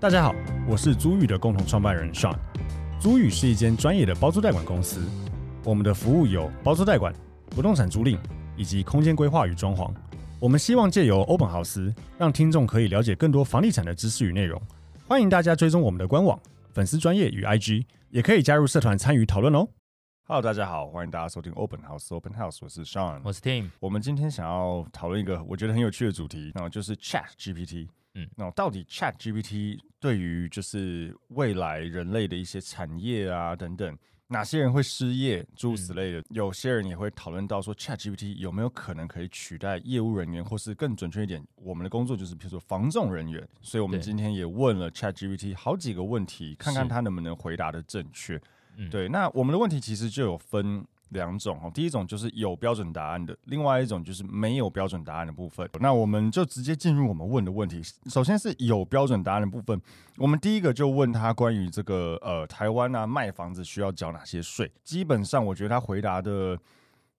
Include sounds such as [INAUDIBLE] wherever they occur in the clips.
大家好，我是租宇的共同创办人 Sean。租宇是一间专业的包租代管公司，我们的服务有包租代管、不动产租赁以及空间规划与装潢。我们希望借由欧本豪斯，让听众可以了解更多房地产的知识与内容。欢迎大家追踪我们的官网、粉丝专业与 IG，也可以加入社团参与讨论哦。Hello，大家好，欢迎大家收听 Open House Open House，我是 Sean，我是 Tim。我们今天想要讨论一个我觉得很有趣的主题，那就是 Chat GPT。嗯，那到底 Chat GPT 对于就是未来人类的一些产业啊等等，哪些人会失业，诸如此类的，嗯、有些人也会讨论到说 Chat GPT 有没有可能可以取代业务人员，或是更准确一点，我们的工作就是比如说防重人员。所以我们今天也问了 Chat GPT 好几个问题，看看他能不能回答的正确。嗯、对，那我们的问题其实就有分。两种哦，第一种就是有标准答案的，另外一种就是没有标准答案的部分。那我们就直接进入我们问的问题。首先是有标准答案的部分，我们第一个就问他关于这个呃台湾啊卖房子需要缴哪些税。基本上我觉得他回答的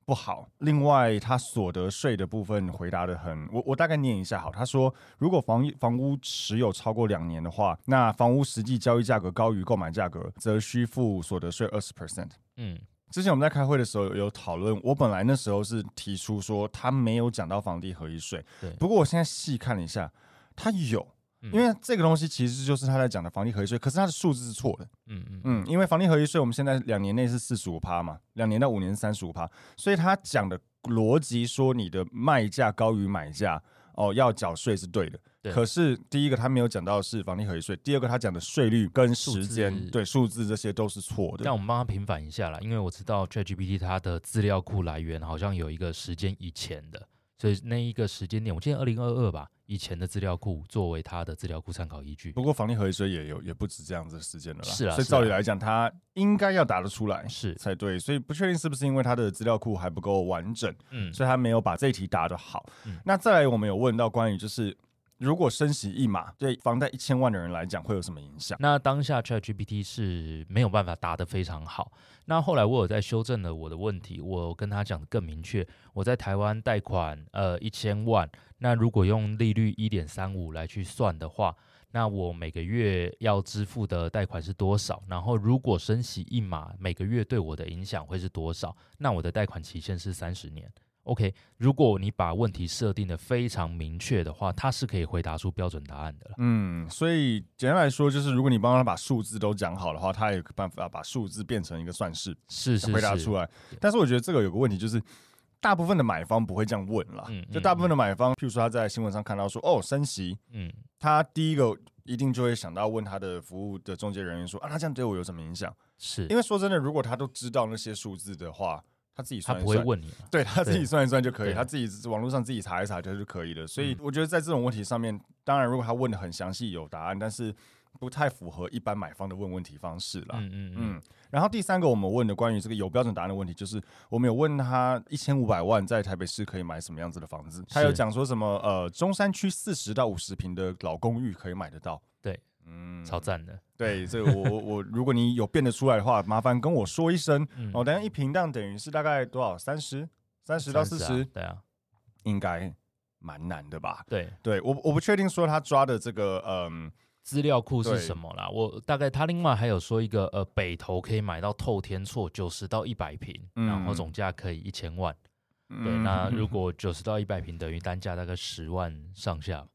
不好。另外他所得税的部分回答的很，我我大概念一下好。他说如果房房屋持有超过两年的话，那房屋实际交易价格高于购买价格，则需付所得税二十 percent。嗯。之前我们在开会的时候有讨论，我本来那时候是提出说他没有讲到房地合一税，对。不过我现在细看了一下，他有，因为这个东西其实就是他在讲的房地合一税，可是他的数字是错的，嗯嗯嗯，因为房地合一税我们现在两年内是四十五趴嘛，两年到五年是三十五趴，所以他讲的逻辑说你的卖价高于买价。哦，要缴税是对的，对，可是第一个他没有讲到的是房地合一税，第二个他讲的税率跟时间，对数字这些都是错的。让我们帮他平反一下啦，因为我知道 ChatGPT 它的资料库来源好像有一个时间以前的，所以那一个时间点，我记得二零二二吧，以前的资料库作为他的资料库参考依据。不过房地合一税也有也不止这样子的时间了啦，是啊，所以照理来讲，他应该要答得出来是才对，所以不确定是不是因为他的资料库还不够完整，嗯，所以他没有把这一题答得好。嗯，那再来，我们有问到关于就是。如果升息一码，对房贷一千万的人来讲会有什么影响？那当下 ChatGPT 是没有办法答得非常好。那后来我有在修正了我的问题，我跟他讲得更明确。我在台湾贷款呃一千万，那如果用利率一点三五来去算的话，那我每个月要支付的贷款是多少？然后如果升息一码，每个月对我的影响会是多少？那我的贷款期限是三十年。OK，如果你把问题设定的非常明确的话，他是可以回答出标准答案的了。嗯，所以简单来说，就是如果你帮他把数字都讲好的话，他也有办法把数字变成一个算式，是是回答出来。但是我觉得这个有个问题，就是大部分的买方不会这样问啦。嗯，就大部分的买方，譬如说他在新闻上看到说哦升息，嗯，他第一个一定就会想到问他的服务的中介人员说啊，他这样对我有什么影响？是因为说真的，如果他都知道那些数字的话。他自己算一算，他不会问你，对他自己算一算就可以，他自己网络上自己查一查就是可以的。所以我觉得在这种问题上面，当然如果他问的很详细有答案，但是不太符合一般买方的问问题方式啦。嗯嗯嗯。然后第三个我们问的关于这个有标准答案的问题，就是我们有问他一千五百万在台北市可以买什么样子的房子，他有讲说什么呃中山区四十到五十平的老公寓可以买得到。对。嗯，超赞的。对，这个我我我，如果你有变得出来的话，麻烦跟我说一声。嗯、哦，等下一坪这样等于是大概多少？三十，三十到四十？对啊，应该蛮难的吧？对，对我我不确定说他抓的这个嗯资料库是什么啦。我大概他另外还有说一个呃北投可以买到透天厝九十到一百平，嗯、然后总价可以一千万。嗯、对，那 [LAUGHS] 如果九十到一百平等于单价大概十万上下，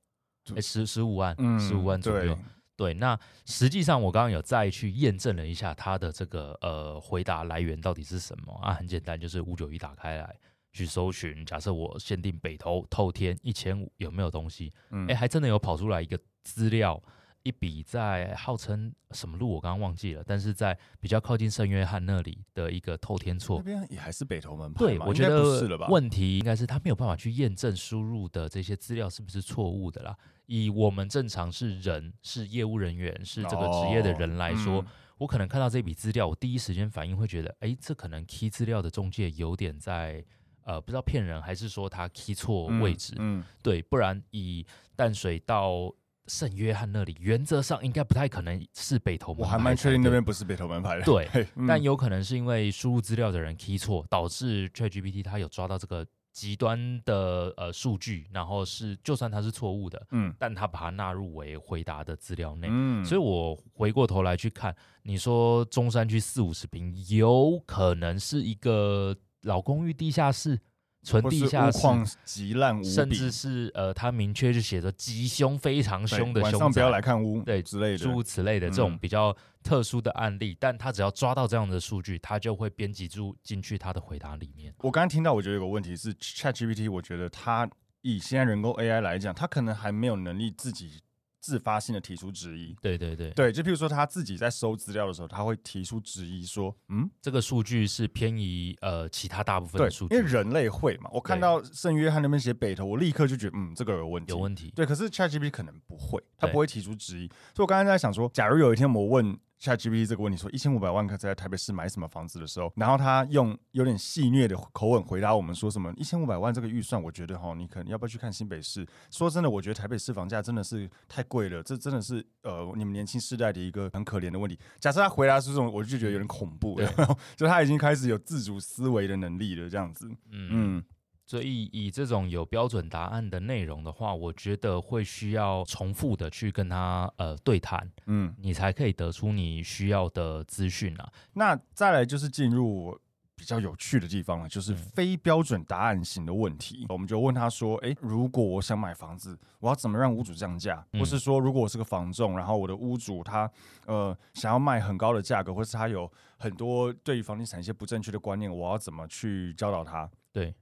哎十十五万，十五万左右。对，那实际上我刚刚有再去验证了一下他的这个呃回答来源到底是什么啊？很简单，就是五九一打开来去搜寻，假设我限定北投透天一千五有没有东西？嗯，哎，还真的有跑出来一个资料，一笔在号称什么路我刚刚忘记了，但是在比较靠近圣约翰那里的一个透天厝，那边也还是北投门牌。对，我觉得问题应该是他没有办法去验证输入的这些资料是不是错误的啦。以我们正常是人，是业务人员，是这个职业的人来说，哦嗯、我可能看到这笔资料，我第一时间反应会觉得，哎，这可能 key 资料的中介有点在，呃，不知道骗人还是说他 key 错位置，嗯，嗯对，不然以淡水到圣约翰那里，原则上应该不太可能是北投门牌。我还蛮确定那边不是北投门牌的，对，[LAUGHS] 嗯、但有可能是因为输入资料的人 key 错，导致 ChatGPT 它有抓到这个。极端的呃数据，然后是就算它是错误的，嗯，但它把它纳入为回答的资料内，嗯，所以我回过头来去看，你说中山区四五十平有可能是一个老公寓地下室。纯地下室，极烂无比，甚至是呃，他明确就写着极凶非常凶的凶，晚上不要来看屋，对之类的，诸如此类的这种比较特殊的案例，嗯、但他只要抓到这样的数据，他就会编辑住进去他的回答里面。我刚刚听到，我觉得有个问题是，ChatGPT，我觉得它以现在人工 AI 来讲，它可能还没有能力自己。自发性的提出质疑，对对对对，就譬如说他自己在收资料的时候，他会提出质疑说，嗯，这个数据是偏移呃其他大部分的数据，因为人类会嘛。我看到圣约翰那边写北投，我立刻就觉得，嗯，这个有问题，有问题。对，可是 ChatGPT 可能不会，他不会提出质疑。所以我刚才在想说，假如有一天我问。ChatGPT 这个问题说一千五百万可在台北市买什么房子的时候，然后他用有点戏谑的口吻回答我们说什么一千五百万这个预算，我觉得哈，你可能要不要去看新北市？说真的，我觉得台北市房价真的是太贵了，这真的是呃你们年轻世代的一个很可怜的问题。假设他回答是这种，我就觉得有点恐怖了，[LAUGHS] 就他已经开始有自主思维的能力了，这样子，嗯。嗯所以以这种有标准答案的内容的话，我觉得会需要重复的去跟他呃对谈，嗯，你才可以得出你需要的资讯啊。那再来就是进入比较有趣的地方了，就是非标准答案型的问题。嗯、我们就问他说：“诶，如果我想买房子，我要怎么让屋主降价？或是说，如果我是个房仲，然后我的屋主他呃想要卖很高的价格，或是他有很多对于房地产一些不正确的观念，我要怎么去教导他？”对。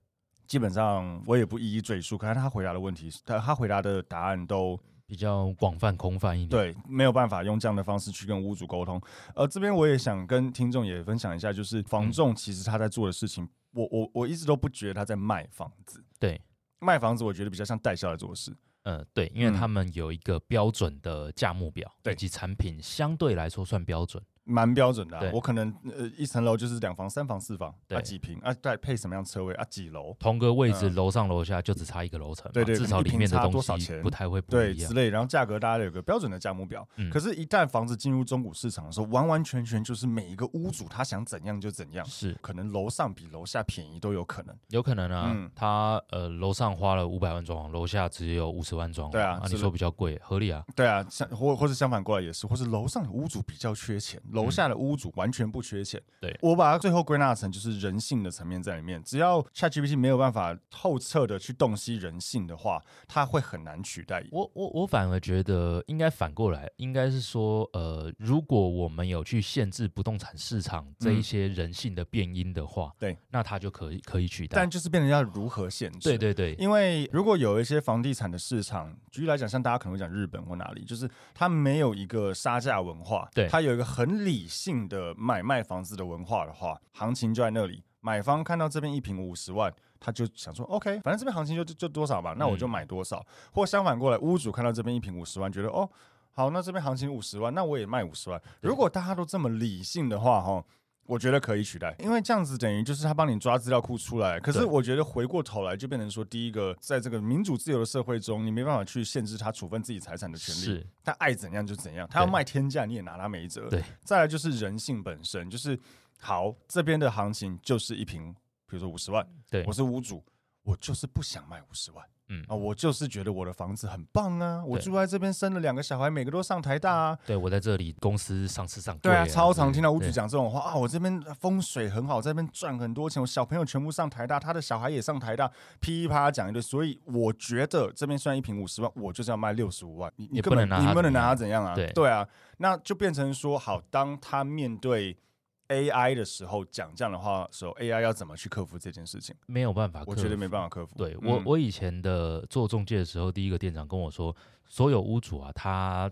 基本上我也不一一赘述，可是他回答的问题，他他回答的答案都比较广泛、空泛一点。对，没有办法用这样的方式去跟屋主沟通。呃，这边我也想跟听众也分享一下，就是房仲其实他在做的事情，嗯、我我我一直都不觉得他在卖房子。对，卖房子我觉得比较像代销来做事。呃，对，因为他们有一个标准的价目表，以及产品相对来说算标准。蛮标准的、啊，我可能呃一层楼就是两房、三房、四房，对。啊几平啊，再配什么样车位啊几楼，同个位置楼、嗯、上楼下就只差一个楼层，对，对对，至少里面的东西不太会不一样，对之类，然后价格大家都有个标准的价目表，嗯、可是，一旦房子进入中古市场的时候，完完全全就是每一个屋主他想怎样就怎样，是。可能楼上比楼下便宜都有可能，有可能啊，嗯、他呃楼上花了五百万装潢，楼下只有五十万装潢，对啊，啊你说比较贵合理啊，对啊，相或或是相反过来也是，或是楼上的屋主比较缺钱，楼下的屋主。完全不缺钱，对，我把它最后归纳成就是人性的层面在里面。只要 ChatGPT 没有办法透彻的去洞悉人性的话，它会很难取代。我我我反而觉得应该反过来，应该是说，呃，如果我们有去限制不动产市场这一些人性的变因的话，对、嗯，那它就可以可以取代。但就是变成要如何限制？对对对，因为如果有一些房地产的市场，举例来讲，像大家可能会讲日本或哪里，就是它没有一个杀价文化，对，它有一个很理性的。买卖房子的文化的话，行情就在那里。买方看到这边一平五十万，他就想说：“OK，反正这边行情就就多少吧，那我就买多少。嗯”或相反过来，屋主看到这边一平五十万，觉得哦，好，那这边行情五十万，那我也卖五十万。如果大家都这么理性的话，哈。我觉得可以取代，因为这样子等于就是他帮你抓资料库出来。可是我觉得回过头来就变成说，第一个，在这个民主自由的社会中，你没办法去限制他处分自己财产的权利。是，他爱怎样就怎样，他要卖天价你也拿他没辙。对，再来就是人性本身，就是好，这边的行情就是一瓶，比如说五十万，对，我是屋主，我就是不想卖五十万。嗯啊，我就是觉得我的房子很棒啊！我住在这边，生了两个小孩，每个都上台大啊。对，我在这里公司上市上啊。对啊，超常听到屋主讲这种话啊！我这边风水很好，在这边赚很多钱，我小朋友全部上台大，他的小孩也上台大，噼里啪啦讲一堆。所以我觉得这边算一平五十万，我就是要卖六十五万。你你根本你不能拿他怎样啊？对对啊，那就变成说，好，当他面对。AI 的时候讲这样的话的时候，AI 要怎么去克服这件事情？没有办法，我觉得没办法克服。对我，我以前的做中介的时候，第一个店长跟我说，所有屋主啊，他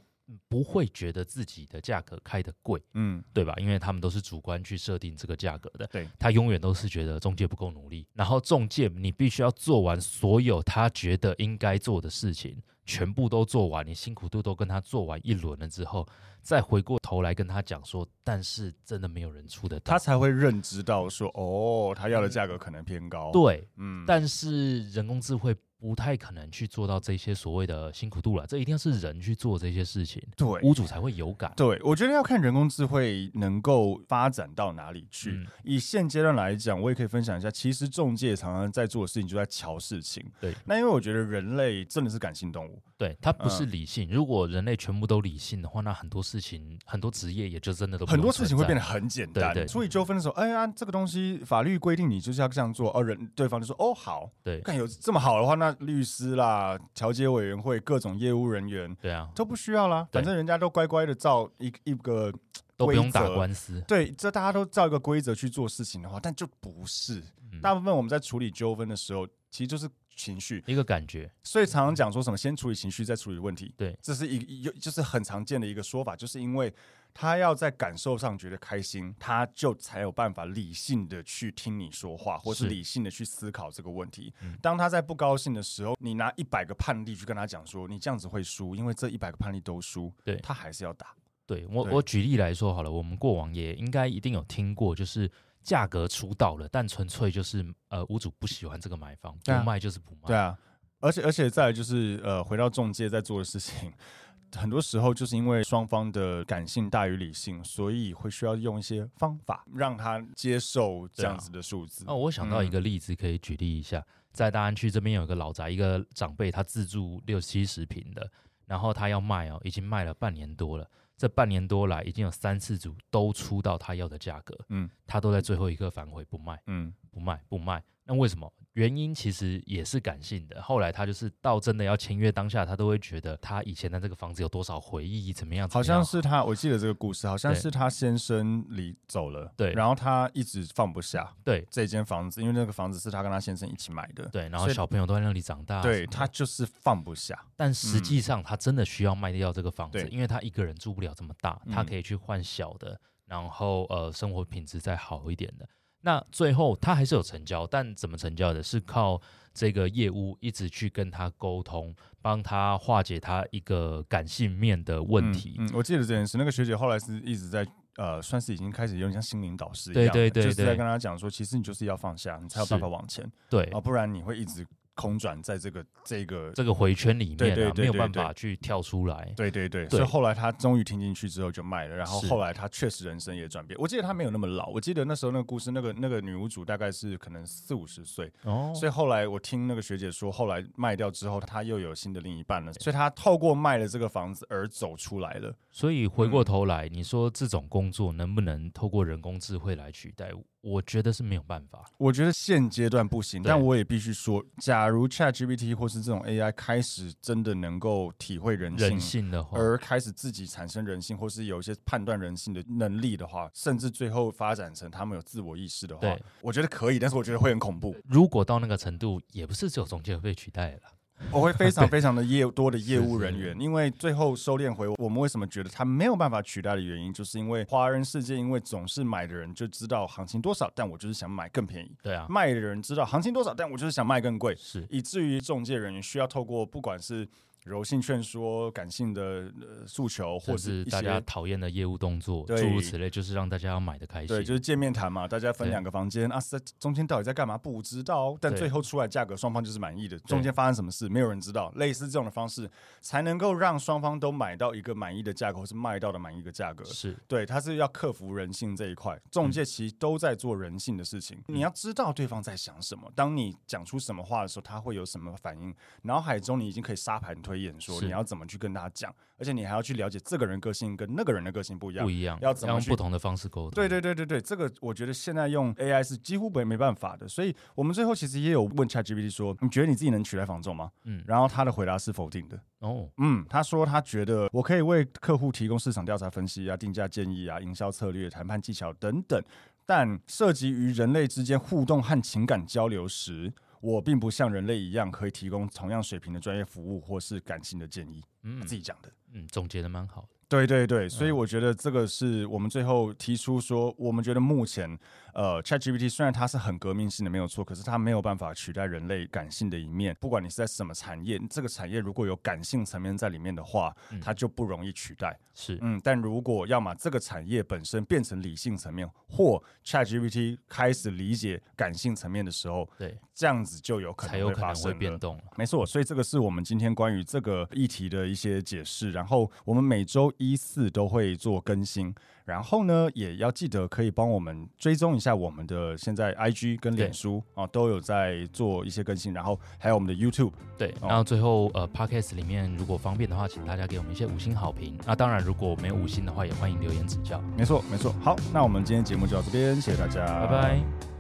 不会觉得自己的价格开得贵，嗯，对吧？因为他们都是主观去设定这个价格的。对，他永远都是觉得中介不够努力，然后中介你必须要做完所有他觉得应该做的事情。全部都做完，你辛苦度都跟他做完一轮了之后，再回过头来跟他讲说，但是真的没有人出得到，他才会认知到说，哦，他要的价格可能偏高。对，嗯，但是人工智慧不太可能去做到这些所谓的辛苦度了。这一定要是人去做这些事情，对，屋主才会有感。对，我觉得要看人工智慧能够发展到哪里去。嗯、以现阶段来讲，我也可以分享一下，其实中介常常在做的事情就在瞧事情。对，那因为我觉得人类真的是感性动物，对，它不是理性。嗯、如果人类全部都理性的话，那很多事情、很多职业也就真的都很多事情会变得很简单。对，处理纠纷的时候，哎呀，这个东西法律规定你就是要这样做，哦人对方就说哦好，对，看有这么好的话，那律师啦、调解委员会、各种业务人员，对啊，都不需要啦，反正人家都乖乖的照一一个都不用打官司，对，这大家都照一个规则去做事情的话，但就不是。嗯、大部分我们在处理纠纷的时候，其实就是情绪。一个感觉，所以常常讲说什么先处理情绪再处理问题，对，这是一有就是很常见的一个说法，就是因为。他要在感受上觉得开心，他就才有办法理性的去听你说话，或是理性的去思考这个问题。嗯、当他在不高兴的时候，你拿一百个判例去跟他讲说，你这样子会输，因为这一百个判例都输，对，他还是要打。对我，我举例来说好了，我们过往也应该一定有听过，就是价格出到了，但纯粹就是呃屋主不喜欢这个买方，不卖就是不卖。对啊，而且而且再来就是呃回到中介在做的事情。[LAUGHS] 很多时候就是因为双方的感性大于理性，所以会需要用一些方法让他接受这样子的数字。哦、啊，我想到一个例子可以举例一下，嗯、在大安区这边有一个老宅，一个长辈他自住六七十平的，然后他要卖哦，已经卖了半年多了。这半年多来已经有三次组都出到他要的价格，嗯，他都在最后一刻反悔不卖，嗯，不卖不卖。那为什么？原因其实也是感性的。后来他就是到真的要签约当下，他都会觉得他以前的这个房子有多少回忆，怎么样？好像是他，我记得这个故事，好像是他先生离走了，对，然后他一直放不下，对这间房子，因为那个房子是他跟他先生一起买的，对，然后小朋友都在那里长大，对他就是放不下。但实际上他真的需要卖掉这个房子，因为他一个人住不了这么大，他可以去换小的，然后呃生活品质再好一点的。那最后他还是有成交，但怎么成交的？是靠这个业务一直去跟他沟通，帮他化解他一个感性面的问题。嗯，嗯，我记得这件事，那个学姐后来是一直在呃，算是已经开始有点像心灵导师一样，对对对，就是在跟他讲说，其实你就是要放下，你才有办法往前，对，啊，不然你会一直。空转在这个这个这个回圈里面，啊，对对对对对，没有办法去跳出来。对对对，对，所以后来他终于听进去之后就卖了，然后后来他确实人生也转变。我记得他没有那么老，我记得那时候那个故事，那个那个女屋主大概是可能四五十岁哦。所以后来我听那个学姐说，后来卖掉之后，他又有新的另一半了，所以他透过卖了这个房子而走出来了。所以回过头来，嗯、你说这种工作能不能透过人工智慧来取代？我觉得是没有办法，我觉得现阶段不行。但我也必须说，假如 ChatGPT 或是这种 AI 开始真的能够体会人性，人性的话，而开始自己产生人性，或是有一些判断人性的能力的话，甚至最后发展成他们有自我意识的话，我觉得可以。但是我觉得会很恐怖。如果到那个程度，也不是只有中介会被取代了。我会非常 [LAUGHS] 非常的业多的业务人员，因为最后收敛回我们为什么觉得他没有办法取代的原因，就是因为华人世界，因为总是买的人就知道行情多少，但我就是想买更便宜。对啊，卖的人知道行情多少，但我就是想卖更贵，是以至于中介人员需要透过不管是。柔性劝说、感性的呃诉求，或是大家讨厌的业务动作，诸如此类，就是让大家要买的开心。对，就是见面谈嘛，大家分两个房间啊，在中间到底在干嘛？不知道，但最后出来价格双方就是满意的。中间发生什么事，没有人知道。类似这种的方式，才能够让双方都买到一个满意的价格，或是卖到的满意的价格。是对，他是要克服人性这一块。中介其实都在做人性的事情，你要知道对方在想什么。当你讲出什么话的时候，他会有什么反应？脑海中你已经可以沙盘推演，说你要。怎么去跟大家讲？而且你还要去了解这个人个性跟那个人的个性不一样，不一样，要怎么用不同的方式沟通？对对对对对，这个我觉得现在用 AI 是几乎没没办法的。所以我们最后其实也有问 ChatGPT 说：“你觉得你自己能取代房仲吗？”嗯，然后他的回答是否定的。哦，嗯，他说他觉得我可以为客户提供市场调查分析啊、定价建议啊、营销策略、谈判技巧等等，但涉及于人类之间互动和情感交流时。我并不像人类一样可以提供同样水平的专业服务或是感性的建议。嗯，自己讲的，嗯，总结的蛮好的。对对对，所以我觉得这个是我们最后提出说，我们觉得目前呃，ChatGPT 虽然它是很革命性的，没有错，可是它没有办法取代人类感性的一面。不管你是在什么产业，这个产业如果有感性层面在里面的话，嗯、它就不容易取代。是，嗯，但如果要么这个产业本身变成理性层面，或 ChatGPT 开始理解感性层面的时候，对，这样子就有可能会发生会变动。没错，所以这个是我们今天关于这个议题的一些解释。然后我们每周一四都会做更新。然后呢，也要记得可以帮我们追踪一下我们的现在 IG 跟脸书啊，都有在做一些更新。然后还有我们的 YouTube，对。哦、然后最后呃，Podcast 里面如果方便的话，请大家给我们一些五星好评。那当然，如果没有五星的话，也欢迎留言指教。没错，没错。好，那我们今天节目就到这边，谢谢大家，拜拜。